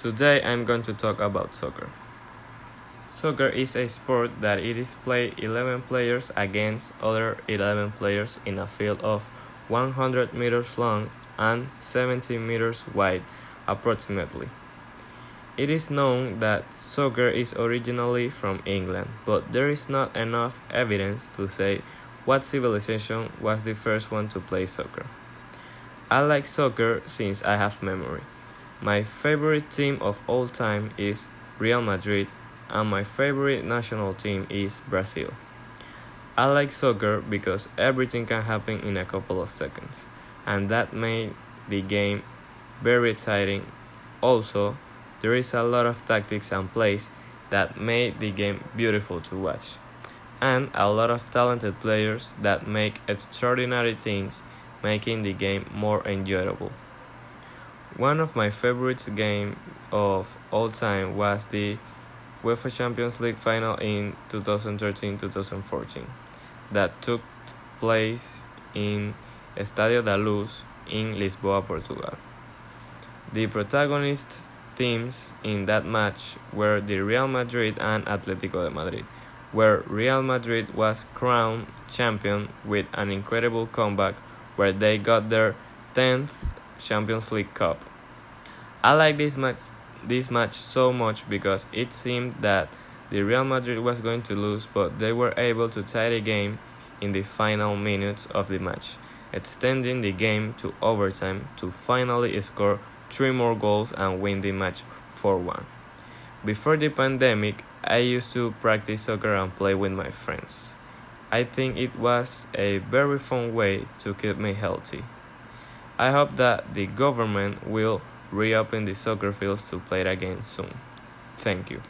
Today I'm going to talk about soccer. Soccer is a sport that it is played 11 players against other 11 players in a field of 100 meters long and 70 meters wide approximately. It is known that soccer is originally from England, but there is not enough evidence to say what civilization was the first one to play soccer. I like soccer since I have memory. My favorite team of all time is Real Madrid, and my favorite national team is Brazil. I like soccer because everything can happen in a couple of seconds, and that made the game very exciting. Also, there is a lot of tactics and plays that made the game beautiful to watch, and a lot of talented players that make extraordinary things, making the game more enjoyable. One of my favorite games of all time was the UEFA Champions League final in 2013-2014 that took place in Estadio da Luz in Lisboa, Portugal. The protagonist teams in that match were the Real Madrid and Atletico de Madrid, where Real Madrid was crowned champion with an incredible comeback where they got their 10th Champions League Cup. I like this match this match so much because it seemed that the Real Madrid was going to lose, but they were able to tie the game in the final minutes of the match, extending the game to overtime to finally score three more goals and win the match 4 1. Before the pandemic, I used to practice soccer and play with my friends. I think it was a very fun way to keep me healthy. I hope that the government will reopen the soccer fields to play again soon. Thank you.